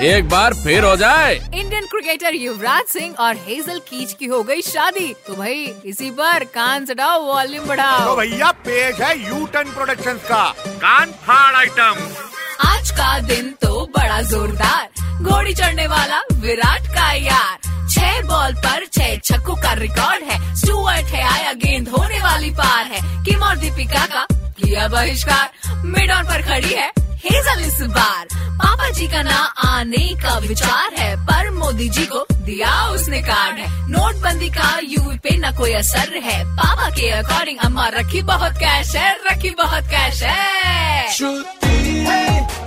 एक बार फिर हो जाए। इंडियन क्रिकेटर युवराज सिंह और हेजल कीच की हो गई शादी। तो भाई इसी पर कान चढ़ाओ वॉल्यूम बढ़ाओ। तो भैया पेज है यू टर्न प्रोडक्शन का। कान फाड़ आइटम आज का दिन तो बड़ा जोरदार। घोड़ी चढ़ने वाला विराट का यार। छह बॉल पर छह छक्कों का रिकॉर्ड है स्टुअर्ट गेंद होने वाली पार है। किम और दीपिका का किया बहिष्कार। मिड ऑन पर खड़ी है हेजल इस बार। पापा जी का ना आने का विचार है, पर मोदी जी को दिया उसने कार्ड है। नोटबंदी का यूपी पे न कोई असर है। पापा के अकॉर्डिंग अम्मा रखी बहुत कैश है, रखी बहुत कैश है।